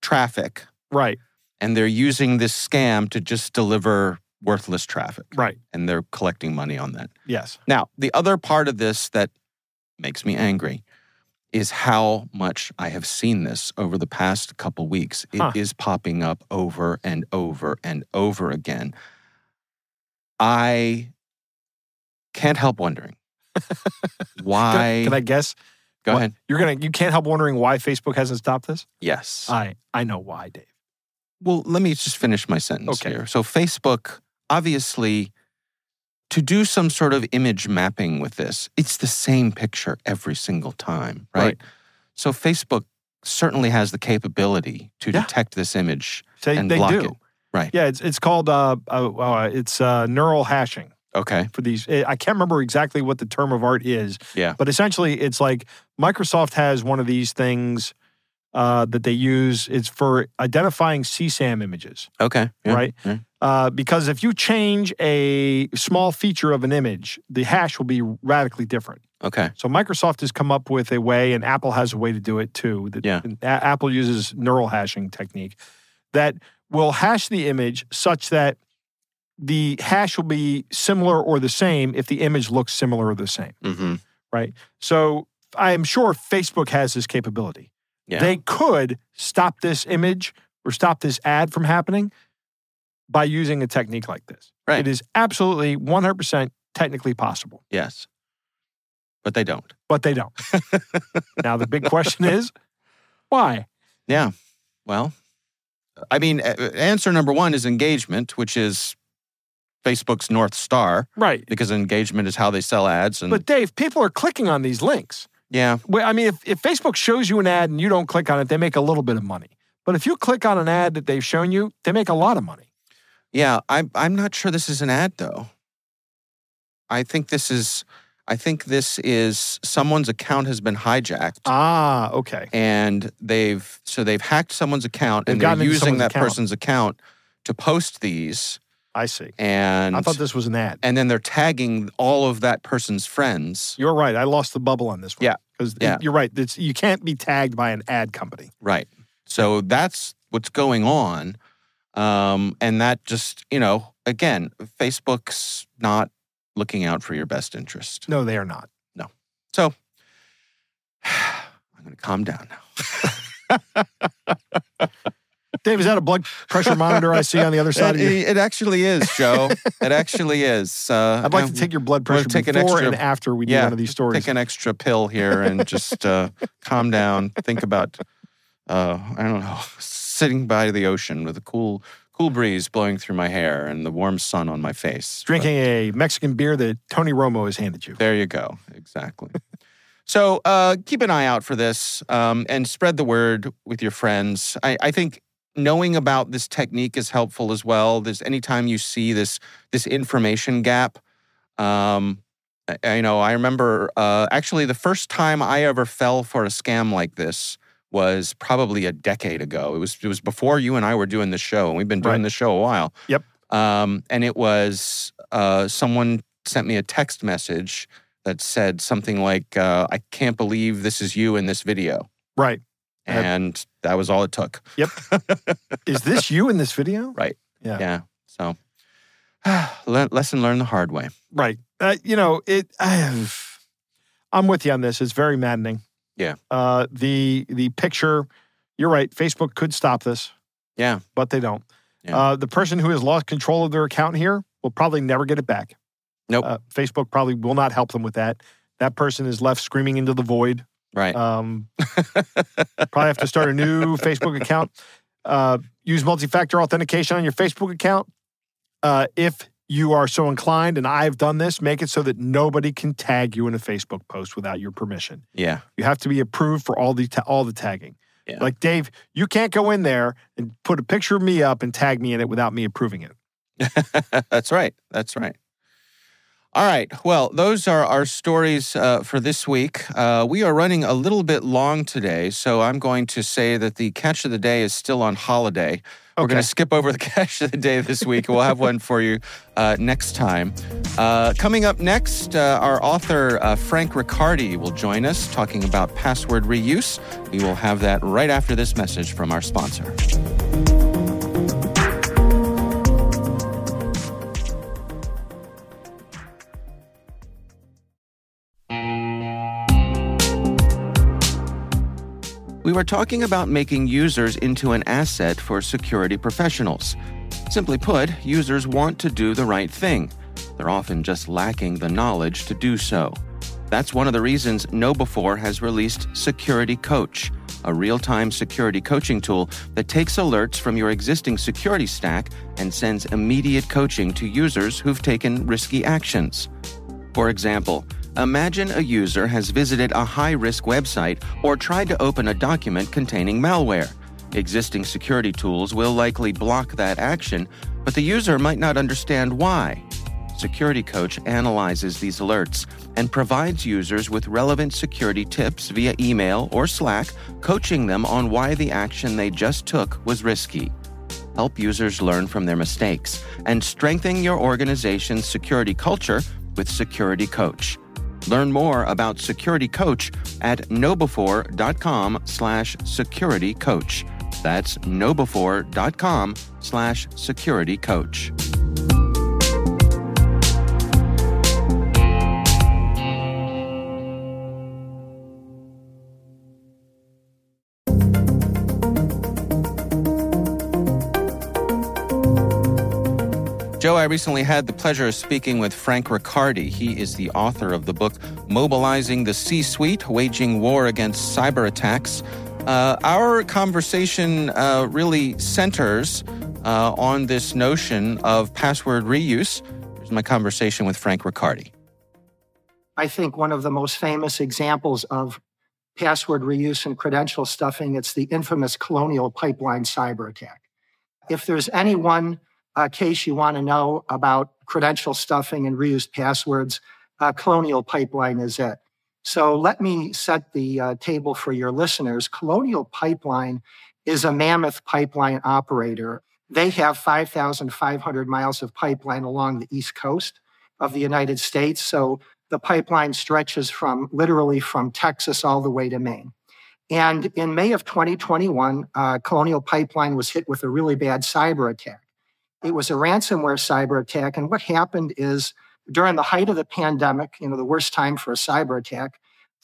traffic, right, and they're using this scam to just deliver worthless traffic, right. and they're collecting money on that. Yes. Now, the other part of this that makes me angry is how much I have seen this over the past couple weeks. It is Huh. popping up over and over and over again. I can't help wondering why. Can, can I guess? Go what- ahead. You're gonna. You can't help wondering why Facebook hasn't stopped this. Yes. I I know why, Dave. Well, let me just finish my sentence Okay. here. So, Facebook, obviously, to do some sort of image mapping with this, it's the same picture every single time, right? Right. So, Facebook certainly has the capability to Yeah. detect this image They, and they block do. it. Right. Yeah, it's it's called uh, uh, uh it's uh neural hashing Okay. for these. I can't remember exactly what the term of art is. Yeah. But essentially, it's like Microsoft has one of these things uh, that they use. It's for identifying CSAM images, Okay. Yeah. right? yeah. Uh, because if you change a small feature of an image, the hash will be radically different. Okay. So Microsoft has come up with a way, and Apple has a way to do it too. That Yeah. A- Apple uses neural hashing technique that will hash the image such that the hash will be similar or the same if the image looks similar or the same. Mm-hmm. Right. So I am sure Facebook has this capability. Yeah. They could stop this image or stop this ad from happening by using a technique like this. Right. It is absolutely 100% technically possible, yes. But they don't. but they don't. now, the big question is why? Yeah. Well, I mean, answer number one is engagement, which is Facebook's North Star, Right. because engagement is how they sell ads. And But Dave, people are clicking on these links. yeah, Well, I mean, if, if Facebook shows you an ad and you don't click on it, they make a little bit of money. But if you click on an ad that they've shown you, they make a lot of money. Yeah, I'm I'm not sure this is an ad though. I think this is I think this is someone's account has been hijacked Ah, okay. and they've so they've hacked someone's account They've and they're using that account. person's account to post these I see. and I thought this was an ad. and then they're tagging all of that person's friends. You're right. I lost the bubble on this one. Yeah. Because Yeah. you're right. It's, you can't be tagged by an ad company. Right. So that's what's going on. Um, and that just, you know, again, Facebook's not looking out for your best interest. No, they are not. No. So I'm going to calm down now. Dave, is that a blood pressure monitor I see on the other side It, of you? it actually is, Joe. it actually is. Uh, I'd like to I'm- take your blood pressure take an before extra- and after we do one of these stories. Take an extra pill here and just uh, calm down. Think about, uh, I don't know, sitting by the ocean with a cool, cool breeze blowing through my hair and the warm sun on my face. Drinking a Mexican beer that Tony Romo has handed you. There you go. Exactly. so uh, keep an eye out for this um, and spread the word with your friends. I, I think knowing about this technique is helpful as well. There's anytime you see this this information gap. Um, I, you know, I remember uh, actually the first time I ever fell for a scam like this was probably a decade ago. It was it was before you and I were doing the show, and we've been doing Right. the show a while. Yep. Um, and it was uh, someone sent me a text message that said something like, uh, "I can't believe this is you in this video," Right. And that was all it took. Yep. is this you in this video? Right. Yeah. Yeah. So, le- lesson learned the hard way. Right. Uh, you know, it. I'm with you on this. It's very maddening. Yeah. Uh, the the picture. You're right. Facebook could stop this, Yeah. but they don't. Yeah. Uh, the person who has lost control of their account here will probably never get it back. Nope. Uh, Facebook probably will not help them with that. That person is left screaming into the void. Right. Um, probably have to start a new Facebook account. Uh, use multi-factor authentication on your Facebook account. Uh, if you are so inclined, and I've done this, make it so that nobody can tag you in a Facebook post without your permission. yeah. You have to be approved for all the ta- all the tagging. Yeah. Like Dave, you can't go in there and put a picture of me up and tag me in it without me approving it. That's right. That's right. All right. Well, those are our stories uh, for this week. Uh, we are running a little bit long today, so I'm going to say that the catch of the day is still on holiday. We're going to skip over the catch of the day this week. We'll have one for you uh, next time. Uh, coming up next, uh, our author uh, Frank Riccardi will join us talking about password reuse. We will have that right after this message from our sponsor. Were talking about making users into an asset for security professionals. Simply put, users want to do the right thing. They're often just lacking the knowledge to do so. That's one of the reasons KnowBe4 has released Security Coach, a real time security coaching tool that takes alerts from your existing security stack and sends immediate coaching to users who've taken risky actions. For example, imagine a user has visited a high risk website or tried to open a document containing malware. Existing security tools will likely block that action, but the user might not understand why. Security Coach analyzes these alerts and provides users with relevant security tips via email or Slack, coaching them on why the action they just took was risky. Help users learn from their mistakes and strengthen your organization's security culture with Security Coach. Learn more about Security Coach at knowbe4.com slash security coach. That's knowbe4.com slash security coach. Joe, I recently had the pleasure of speaking with Frank Riccardi. He is the author of the book Mobilizing the C Suite Waging War Against Cyber Attacks. Uh, our conversation uh, really centers uh, on this notion of password reuse. Here's my conversation with Frank Riccardi. I think one of the most famous examples of password reuse and credential stuffing, it's the infamous Colonial Pipeline cyber attack. If there's any one uh, case you want to know about credential stuffing and reused passwords, uh, Colonial Pipeline is it. So let me set the uh, table for your listeners. Colonial Pipeline is a mammoth pipeline operator. They have 5,500 miles of pipeline along the East Coast of the United States. So the pipeline stretches from literally from Texas all the way to Maine. And in May of 2021, uh, Colonial Pipeline was hit with a really bad cyber attack. It was a ransomware cyber attack. And what happened is during the height of the pandemic, you know, the worst time for a cyber attack,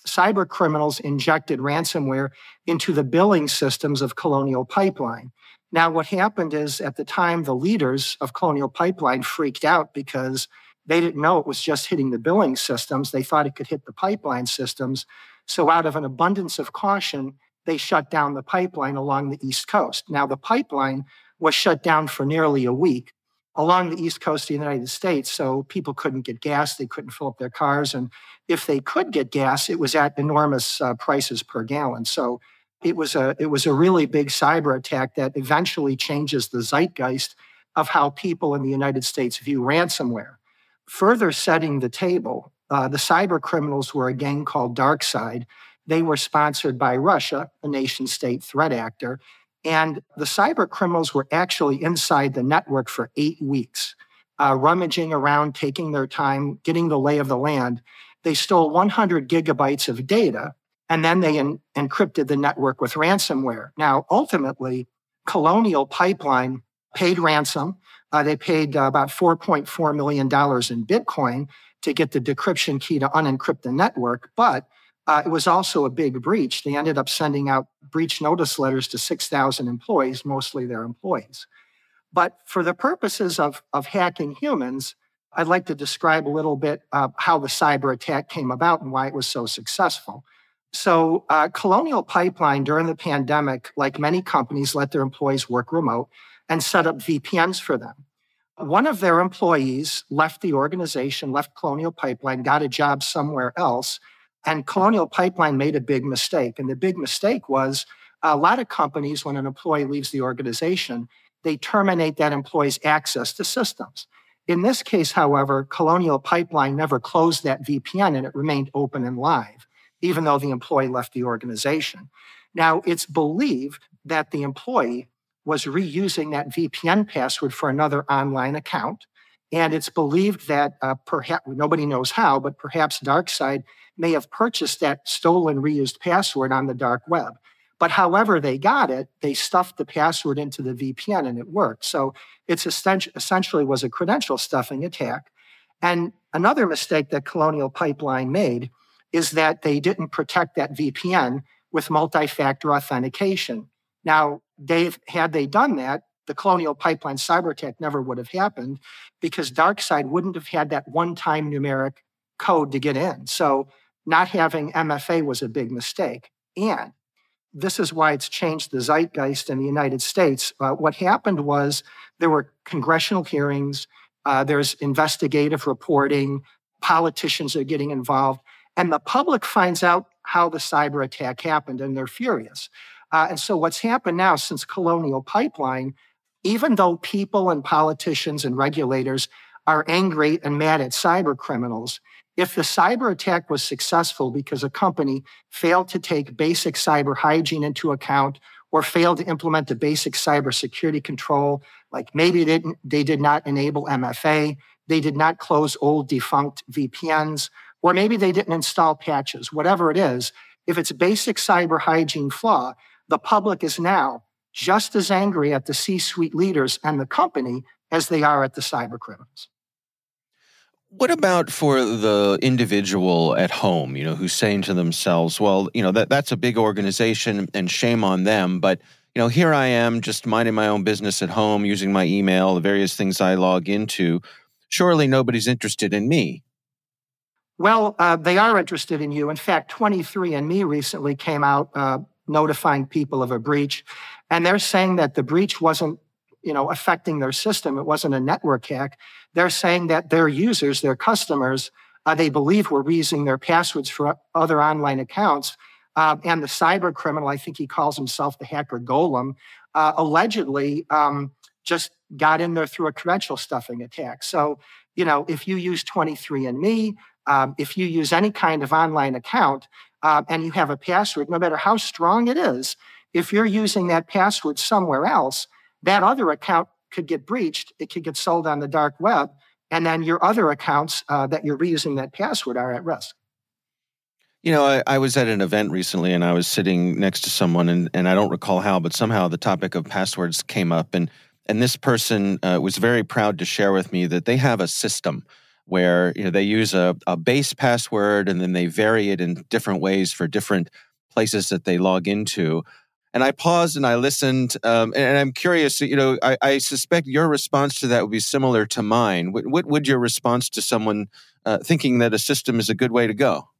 cyber criminals injected ransomware into the billing systems of Colonial Pipeline. Now, what happened is at the time, the leaders of Colonial Pipeline freaked out because they didn't know it was just hitting the billing systems. They thought it could hit the pipeline systems. So, out of an abundance of caution, they shut down the pipeline along the East Coast. Now, the pipeline was shut down for nearly a week along the East Coast of the United States. So, people couldn't get gas, they couldn't fill up their cars. And if they could get gas, it was at enormous uh, prices per gallon. So, it was a it was a really big cyber attack that eventually changes the zeitgeist of how people in the United States view ransomware. Further setting the table, uh, the cyber criminals were a gang called DarkSide. They were sponsored by Russia, a nation state threat actor, and the cyber criminals were actually inside the network for eight weeks, uh, rummaging around, taking their time, getting the lay of the land. They stole 100 gigabytes of data and then they en- encrypted the network with ransomware. Now, ultimately, Colonial Pipeline paid ransom. Uh, they paid uh, about $4.4 million in Bitcoin to get the decryption key to unencrypt the network, but uh, it was also a big breach. They ended up sending out breach notice letters to 6,000 employees, mostly their employees. But for the purposes of, of hacking humans, I'd like to describe a little bit uh, how the cyber attack came about and why it was so successful. So, uh, Colonial Pipeline during the pandemic, like many companies, let their employees work remote and set up VPNs for them. One of their employees left the organization, left Colonial Pipeline, got a job somewhere else, and Colonial Pipeline made a big mistake. And the big mistake was a lot of companies, when an employee leaves the organization, they terminate that employee's access to systems. In this case, however, Colonial Pipeline never closed that VPN and it remained open and live even though the employee left the organization. Now, it's believed that the employee was reusing that VPN password for another online account. And it's believed that uh, perhaps nobody knows how, but perhaps DarkSide may have purchased that stolen reused password on the dark web. But however they got it, they stuffed the password into the VPN and it worked. So it's essentially was a credential stuffing attack. And another mistake that Colonial Pipeline made is that they didn't protect that VPN with multi-factor authentication. Now, Dave, had they done that, the Colonial Pipeline cyber attack never would have happened because DarkSide wouldn't have had that one-time numeric code to get in. So not having MFA was a big mistake. And this is why it's changed the zeitgeist in the United States. Uh, what happened was there were congressional hearings, uh, there's investigative reporting, politicians are getting involved. And the public finds out how the cyber attack happened and they're furious. Uh, and so, what's happened now since Colonial Pipeline, even though people and politicians and regulators are angry and mad at cyber criminals, if the cyber attack was successful because a company failed to take basic cyber hygiene into account or failed to implement the basic cybersecurity control, like maybe they, didn't, they did not enable MFA, they did not close old defunct VPNs, or maybe they didn't install patches, whatever it is. If it's basic cyber hygiene flaw, the public is now just as angry at the C suite leaders and the company as they are at the cyber criminals. What about for the individual at home, you know, who's saying to themselves, well, you know, that, that's a big organization and shame on them, but you know, here I am just minding my own business at home, using my email, the various things I log into. Surely nobody's interested in me. Well, uh, they are interested in you. In fact, 23andMe recently came out uh, notifying people of a breach, and they're saying that the breach wasn't, you know, affecting their system. It wasn't a network hack. They're saying that their users, their customers, uh, they believe were reusing their passwords for other online accounts. Uh, and the cyber criminal, I think he calls himself the hacker golem, uh, allegedly um, just got in there through a credential stuffing attack. So, you know, if you use 23andMe, um, if you use any kind of online account uh, and you have a password, no matter how strong it is, if you're using that password somewhere else, that other account could get breached. It could get sold on the dark web. And then your other accounts uh, that you're reusing that password are at risk. You know, I, I, was at an event recently and I was sitting next to someone, and, and I don't recall how, but somehow the topic of passwords came up. And, and this person uh, was very proud to share with me that they have a system where you know they use a, a base password and then they vary it in different ways for different places that they log into. And i paused and i listened um, and i'm curious you know I, I, suspect your response to that would be similar to mine. What, what would your response to someone uh, thinking that a system is a good way to go?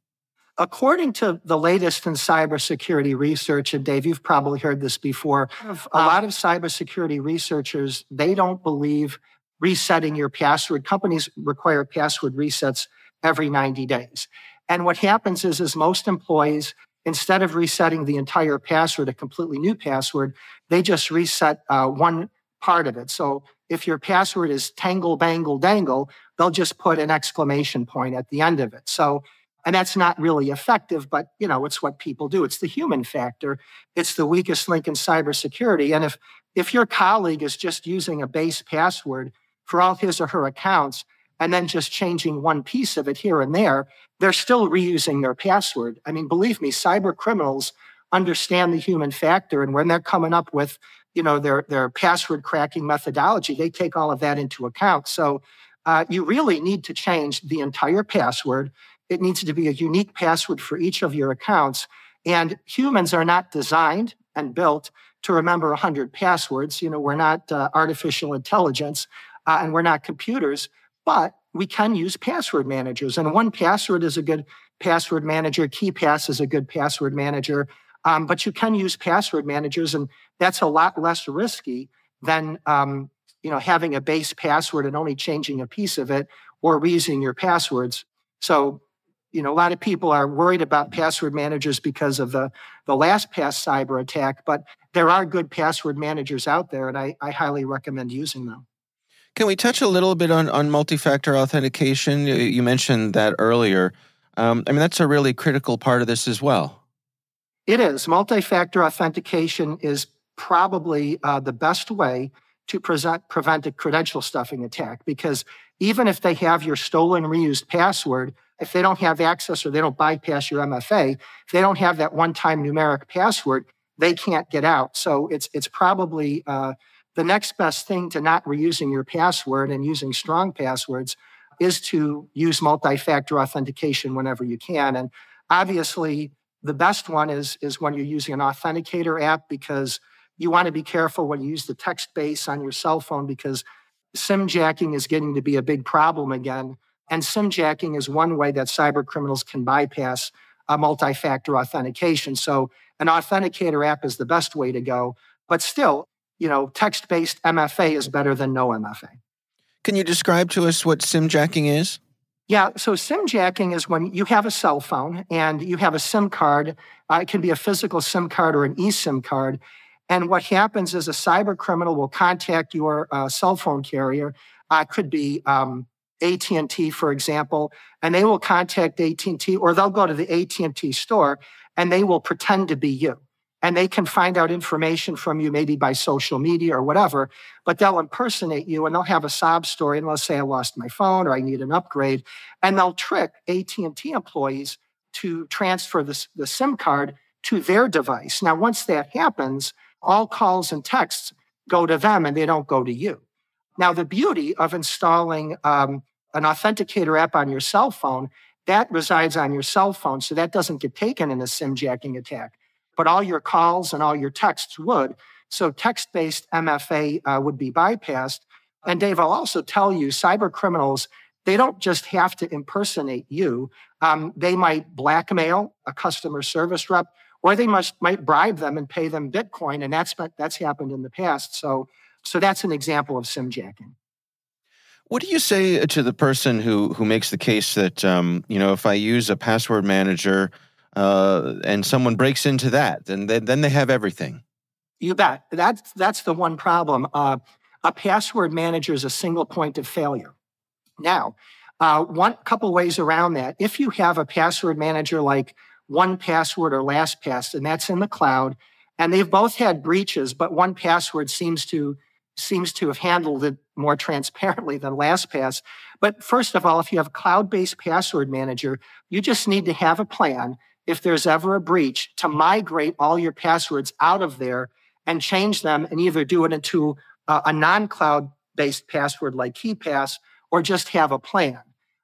According to the latest in cybersecurity research, and Dave, you've probably heard this before, a lot of cybersecurity researchers, they don't believe resetting your password. Companies require password resets every 90 days. And what happens is, is most employees, instead of resetting the entire password, a completely new password, they just reset uh, one part of it. So if your password is tangle, bangle, dangle, they'll just put an exclamation point at the end of it. So, and that's not really effective, but you know, it's what people do. It's the human factor. It's the weakest link in cybersecurity. And if, if your colleague is just using a base password for all his or her accounts, and then just changing one piece of it here and there, they're still reusing their password. I mean, believe me, cyber criminals understand the human factor. And when they're coming up with, you know, their, their password cracking methodology, they take all of that into account. So uh, you really need to change the entire password. It needs to be a unique password for each of your accounts. And humans are not designed and built to remember 100 passwords. You know, we're not uh, artificial intelligence uh, and we're not computers, but we can use password managers. And 1Password is a good password manager. KeePass is a good password manager. Um, but you can use password managers, and that's a lot less risky than um, you know having a base password and only changing a piece of it or reusing your passwords. So you know a lot of people are worried about password managers because of the the LastPass cyber attack, but there are good password managers out there, and I, I highly recommend using them. Can we touch a little bit on, on multi-factor authentication? You mentioned that earlier. Um, I mean, that's a really critical part of this as well. It is. Multi-factor authentication is probably uh, the best way to present, prevent a credential stuffing attack because even if they have your stolen reused password, if they don't have access or they don't bypass your MFA, if they don't have that one-time numeric password, they can't get out. So it's it's probably uh, the next best thing to not reusing your password and using strong passwords is to use multi-factor authentication whenever you can. And obviously, the best one is, is when you're using an authenticator app because you want to be careful when you use the text base on your cell phone because SIM jacking is getting to be a big problem again. And SIM jacking is one way that cyber criminals can bypass a multi-factor authentication. So an authenticator app is the best way to go. But still, you know, text based MFA is better than no MFA. Can you describe to us what SIM jacking is? Yeah, so SIM jacking is when you have a cell phone and you have a SIM card. Uh, it can be a physical SIM card or an eSIM card. And what happens is a cyber criminal will contact your uh, cell phone carrier. Uh, could be um, AT&T, for example, and they will contact AT&T or they'll go to the AT&T store and they will pretend to be you and they can find out information from you maybe by social media or whatever but they'll impersonate you and they'll have a sob story and they'll say i lost my phone or i need an upgrade. And they'll trick at&t employees to transfer the, the sim card to their device. Now once that happens all calls and texts go to them and they don't go to you. Now the beauty of installing um, an authenticator app on your cell phone that resides on your cell phone so that doesn't get taken in a sim jacking attack but all your calls and all your texts would. So text based MFA uh, would be bypassed. And Dave, I'll also tell you cyber criminals, they don't just have to impersonate you. Um, they might blackmail a customer service rep, or they must might bribe them and pay them Bitcoin. And that's that's happened in the past. So so that's an example of simjacking. What do you say to the person who who makes the case that um, you know if I use a password manager uh, and someone breaks into that, and then, then they have everything. You bet. That's that's the one problem. Uh, a password manager is a single point of failure. Now, uh, one couple ways around that. If you have a password manager like 1Password or LastPass, and that's in the cloud, and they've both had breaches, but 1Password seems to seems to have handled it more transparently than LastPass. But first of all, if you have a cloud-based password manager, you just need to have a plan if there's ever a breach to migrate all your passwords out of there and change them and either do it into a, non cloud based password like KeePass or just have a plan.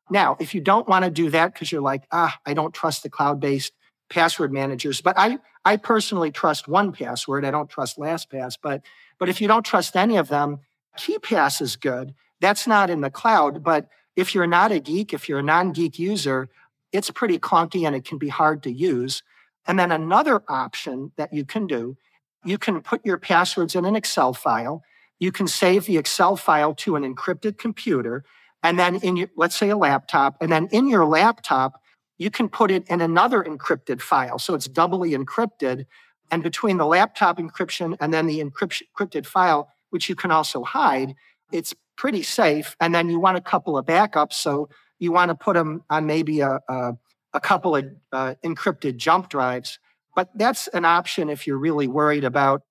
Now, if you don't want to do that because you're like, ah, I don't trust the cloud based password managers, but I, I personally trust 1Password. I don't trust LastPass, but, but if you don't trust any of them, KeePass is good. That's not in the cloud, but if you're not a geek, if you're a non geek user, it's pretty clunky and it can be hard to use. And then another option that you can do, you can put your passwords in an Excel file. You can save the Excel file to an encrypted computer. And then in your, let's say a laptop, and then in your laptop, you can put it in another encrypted file. So it's doubly encrypted. And between the laptop encryption and then the encrypted file, which you can also hide, it's pretty safe. And then you want a couple of backups. So you want to put them on maybe a, a, a couple of uh, encrypted jump drives. But that's an option if you're really worried about,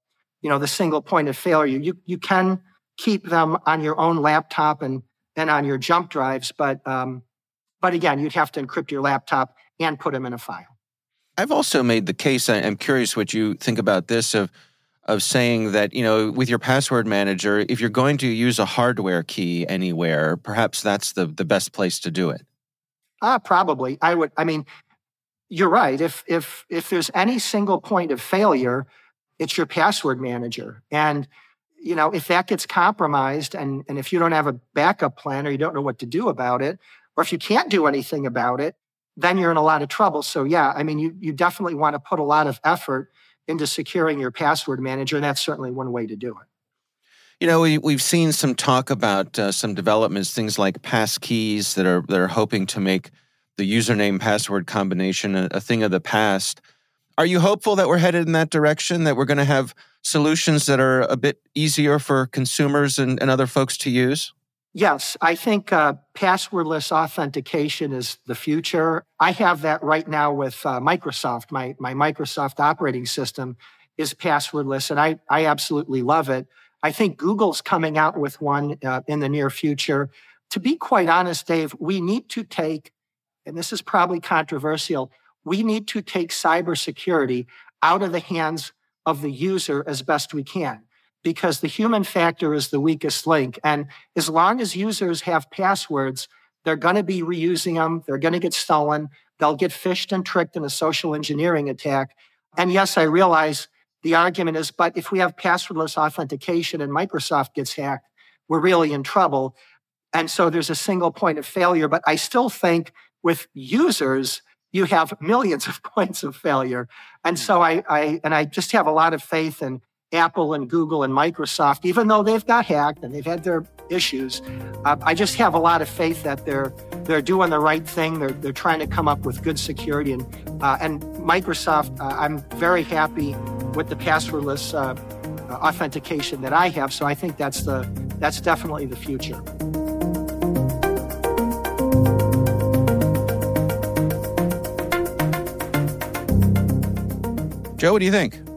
you know, the single point of failure. You, you can keep them on your own laptop and, and on your jump drives. But um, but again, you'd have to encrypt your laptop and put them in a file. I've also made the case, I'm curious what you think about this, of of saying that, you know, with your password manager, if you're going to use a hardware key anywhere, perhaps that's the, the best place to do it. Ah, uh, probably. I would I mean, you're right. If if if there's any single point of failure, it's your password manager. And you know, if that gets compromised and, and if you don't have a backup plan or you don't know what to do about it, or if you can't do anything about it, then you're in a lot of trouble. So yeah, I mean, you, you definitely want to put a lot of effort into securing your password manager. And that's certainly one way to do it. You know, we, we've seen some talk about uh, some developments, things like pass keys that are, that are hoping to make the username password combination a, a thing of the past. Are you hopeful that we're headed in that direction, that we're going to have solutions that are a bit easier for consumers and, and other folks to use? Yes, I think uh, passwordless authentication is the future. I have that right now with uh, Microsoft. My, my Microsoft operating system is passwordless, and I, I absolutely love it. I think Google's coming out with one uh, in the near future. To be quite honest, Dave, we need to take, and this is probably controversial, we need to take cybersecurity out of the hands of the user as best we can because the human factor is the weakest link. And as long as users have passwords, they're going to be reusing them. They're going to get stolen. They'll get phished and tricked in a social engineering attack. And yes, I realize the argument is, but if we have passwordless authentication and Microsoft gets hacked, we're really in trouble. And so there's a single point of failure. But I still think with users, you have millions of points of failure. And hmm. so I, I and I just have a lot of faith in Apple and Google and Microsoft, even though they've got hacked and they've had their issues, uh, I just have a lot of faith that they're they're doing the right thing. They're they're trying to come up with good security and uh, and Microsoft. Uh, I'm very happy with the passwordless uh, authentication that I have. So I think that's the that's definitely the future. Joe, what do you think?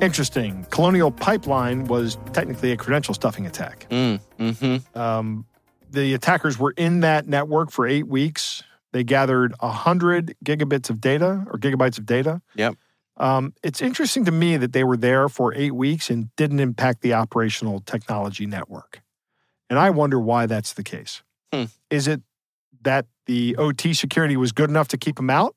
Interesting. Colonial Pipeline was technically a credential stuffing attack. Mm, mm-hmm. um, the attackers were in that network for eight weeks. They gathered 100 gigabits of data or gigabytes of data. Yep. Um, it's interesting to me that they were there for eight weeks and didn't impact the operational technology network. And I wonder why that's the case. Hmm. Is it that the OT security was good enough to keep them out?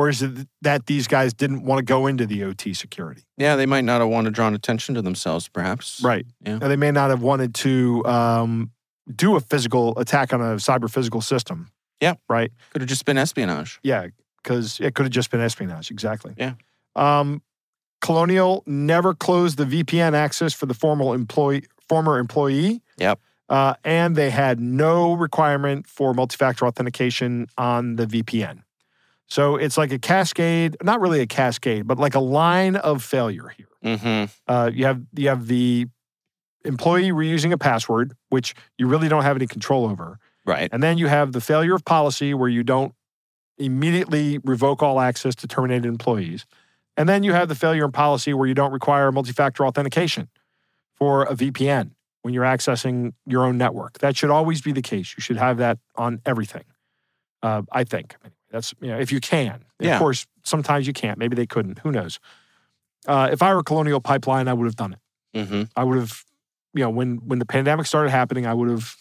Or is it that these guys didn't want to go into the OT security? Yeah, they might not have wanted to draw attention to themselves, perhaps. Right. Yeah. And they may not have wanted to um, do a physical attack on a cyber physical system. Yeah. Right. Could have just been espionage. Yeah, because it could have just been espionage. Exactly. Yeah. Um, Colonial never closed the VPN access for the formal employee, former employee. Yep. Uh, and they had no requirement for multi-factor authentication on the VPN. So it's like a cascade, not really a cascade, but like a line of failure here. Mm-hmm. Uh, you have you have the employee reusing a password, which you really don't have any control over. Right. And then you have the failure of policy where you don't immediately revoke all access to terminated employees. And then you have the failure in policy where you don't require multi-factor authentication for a VPN when you're accessing your own network. That should always be the case. You should have that on everything. Uh, I think. That's you know, if you can. Yeah. Of course, sometimes you can't. Maybe they couldn't. Who knows? Uh, if I were Colonial Pipeline, I would have done it. Mm-hmm. I would have, you know, when when the pandemic started happening, I would have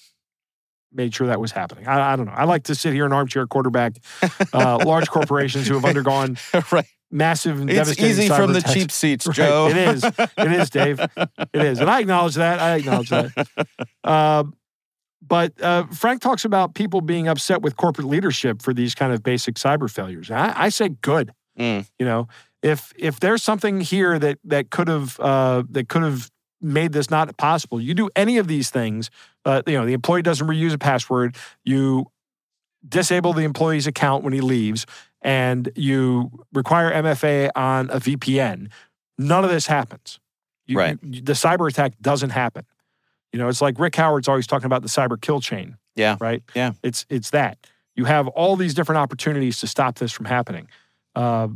made sure that was happening. I, I don't know. I like to sit here and armchair quarterback uh, large corporations who have undergone right. massive and it's devastating. easy from the attacks. cheap seats, Right. Joe. It is. It is, Dave. It is, and I acknowledge that. I acknowledge that. Uh, but uh, Frank talks about people being upset with corporate leadership for these kind of basic cyber failures. I, I say good. Mm. You know, if if there's something here that that could have uh, that could have made this not possible, you do any of these things. Uh, you know, the employee doesn't reuse a password. You disable the employee's account when he leaves and you require MFA on a VPN, none of this happens. You, Right. you- the cyber attack doesn't happen. You know, it's like Rick Howard's always talking about the cyber kill chain, Yeah. right? Yeah. It's it's that you have all these different opportunities to stop this from happening. Uh,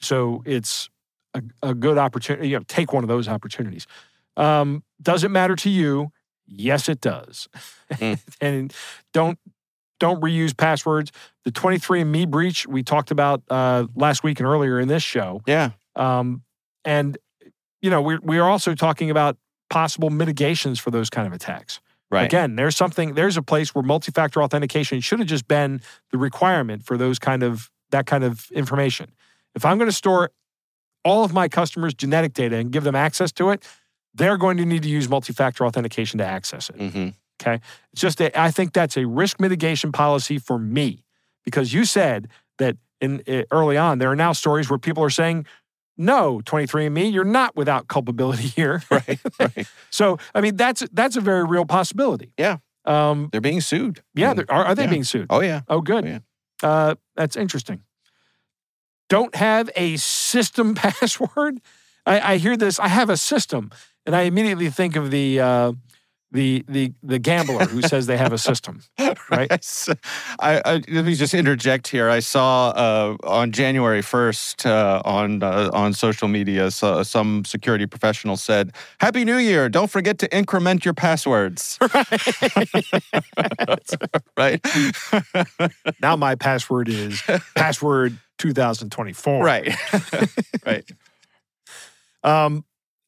so it's a, a good opportunity. You know, take one of those opportunities. Um, does it matter to you? Yes, it does. Mm. and don't don't reuse passwords. The 23andMe breach we talked about uh, last week and earlier in this show. Yeah. Um, and you know, we're we are also talking about possible mitigations for those kind of attacks. Right. Again, there's something there's a place where multi-factor authentication should have just been the requirement for those kind of that kind of information. If I'm going to store all of my customers' genetic data and give them access to it, they're going to need to use multi-factor authentication to access it. hmm Okay. It's just a, I think that's a risk mitigation policy for me because you said that in uh, early on there are now stories where people are saying, "No, 23andMe, you're not without culpability here." Right. Right. so, I mean, that's that's a very real possibility. Yeah. Um, They're being sued. yeah. Mm. Are, are they Yeah. being sued? Oh yeah. Oh, good. Yeah. Uh, that's interesting. Don't have a system password. I, I hear this. I have a system, and I immediately think of the uh, the the the gambler who says they have a system. Right. I s- I, I- let me just interject here. I saw uh, on January first uh, on uh, on social media, so, some security professional said, "Happy New Year! Don't forget to increment your passwords." Right. right. Now my password is password 2024. right. right. Um,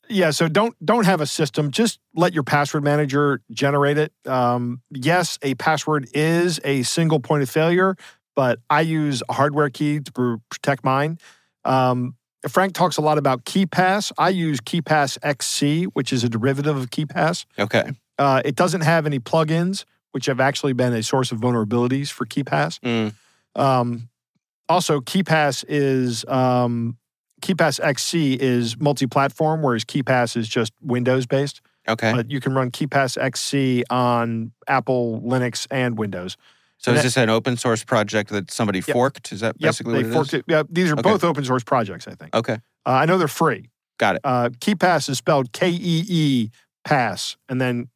yeah. So don't don't have a system. Just let your password manager generate it. Um, yes, a password is a single point of failure, but I use a hardware key to protect mine. Um, Frank talks a lot about KeePass. I use KeePass XC, which is a derivative of KeePass. Okay. Uh, it doesn't have any plugins, which have actually been a source of vulnerabilities for KeePass. Mm. Um, also, KeePass is um, KeePass XC is multi-platform, whereas KeePass is just Windows based. Okay. But you can run KeePass XC on Apple, Linux, and Windows. so and is that- this an open source project that somebody Yep. forked? Is that basically they what it forked is? it. Yeah, these are Okay. both open source projects. I think. Okay. Uh, I know they're free. Got it. Uh, KeePass is spelled K E E Pass, and then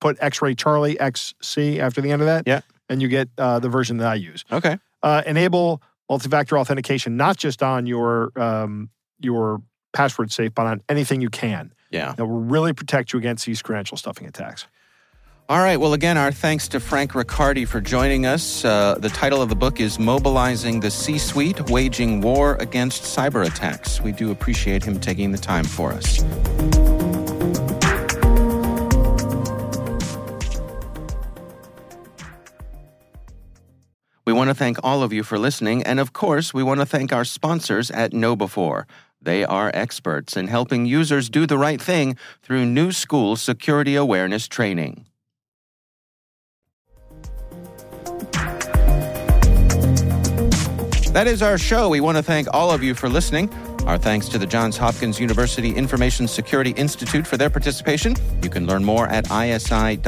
put X-ray Charlie XC after the end of that. Yeah. and you get uh, the version that I use. Okay. uh, enable multi-factor authentication not just on your um, your password safe, but on anything you can. Yeah. That will really protect you against these credential stuffing attacks. All right. Well, again, our thanks to Frank Riccardi for joining us. Uh, the title of the book is Mobilizing the C Suite Waging War Against Cyber Attacks. We do appreciate him taking the time for us. Want to thank all of you for listening, and of course, we want to thank our sponsors at KnowBe4. They are experts in helping users do the right thing through new school security awareness training. That is our show. We want to thank all of you for listening. Our thanks to the Johns Hopkins University Information Security Institute for their participation. You can learn more at isi.jhu.edu.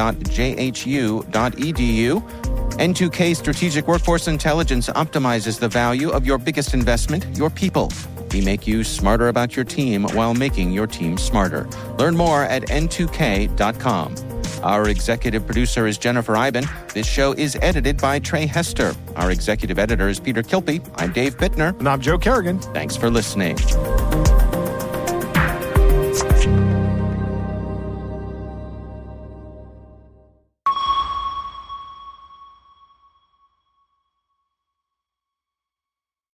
N2K Strategic Workforce Intelligence optimizes the value of your biggest investment, your people. We make you smarter about your team while making your team smarter. Learn more at n2k.com. Our executive producer is Jennifer Eiben. This show is edited by Trey Hester. Our executive editor is Peter Kilpie. I'm Dave Bittner. And I'm Joe Carrigan. Thanks for listening.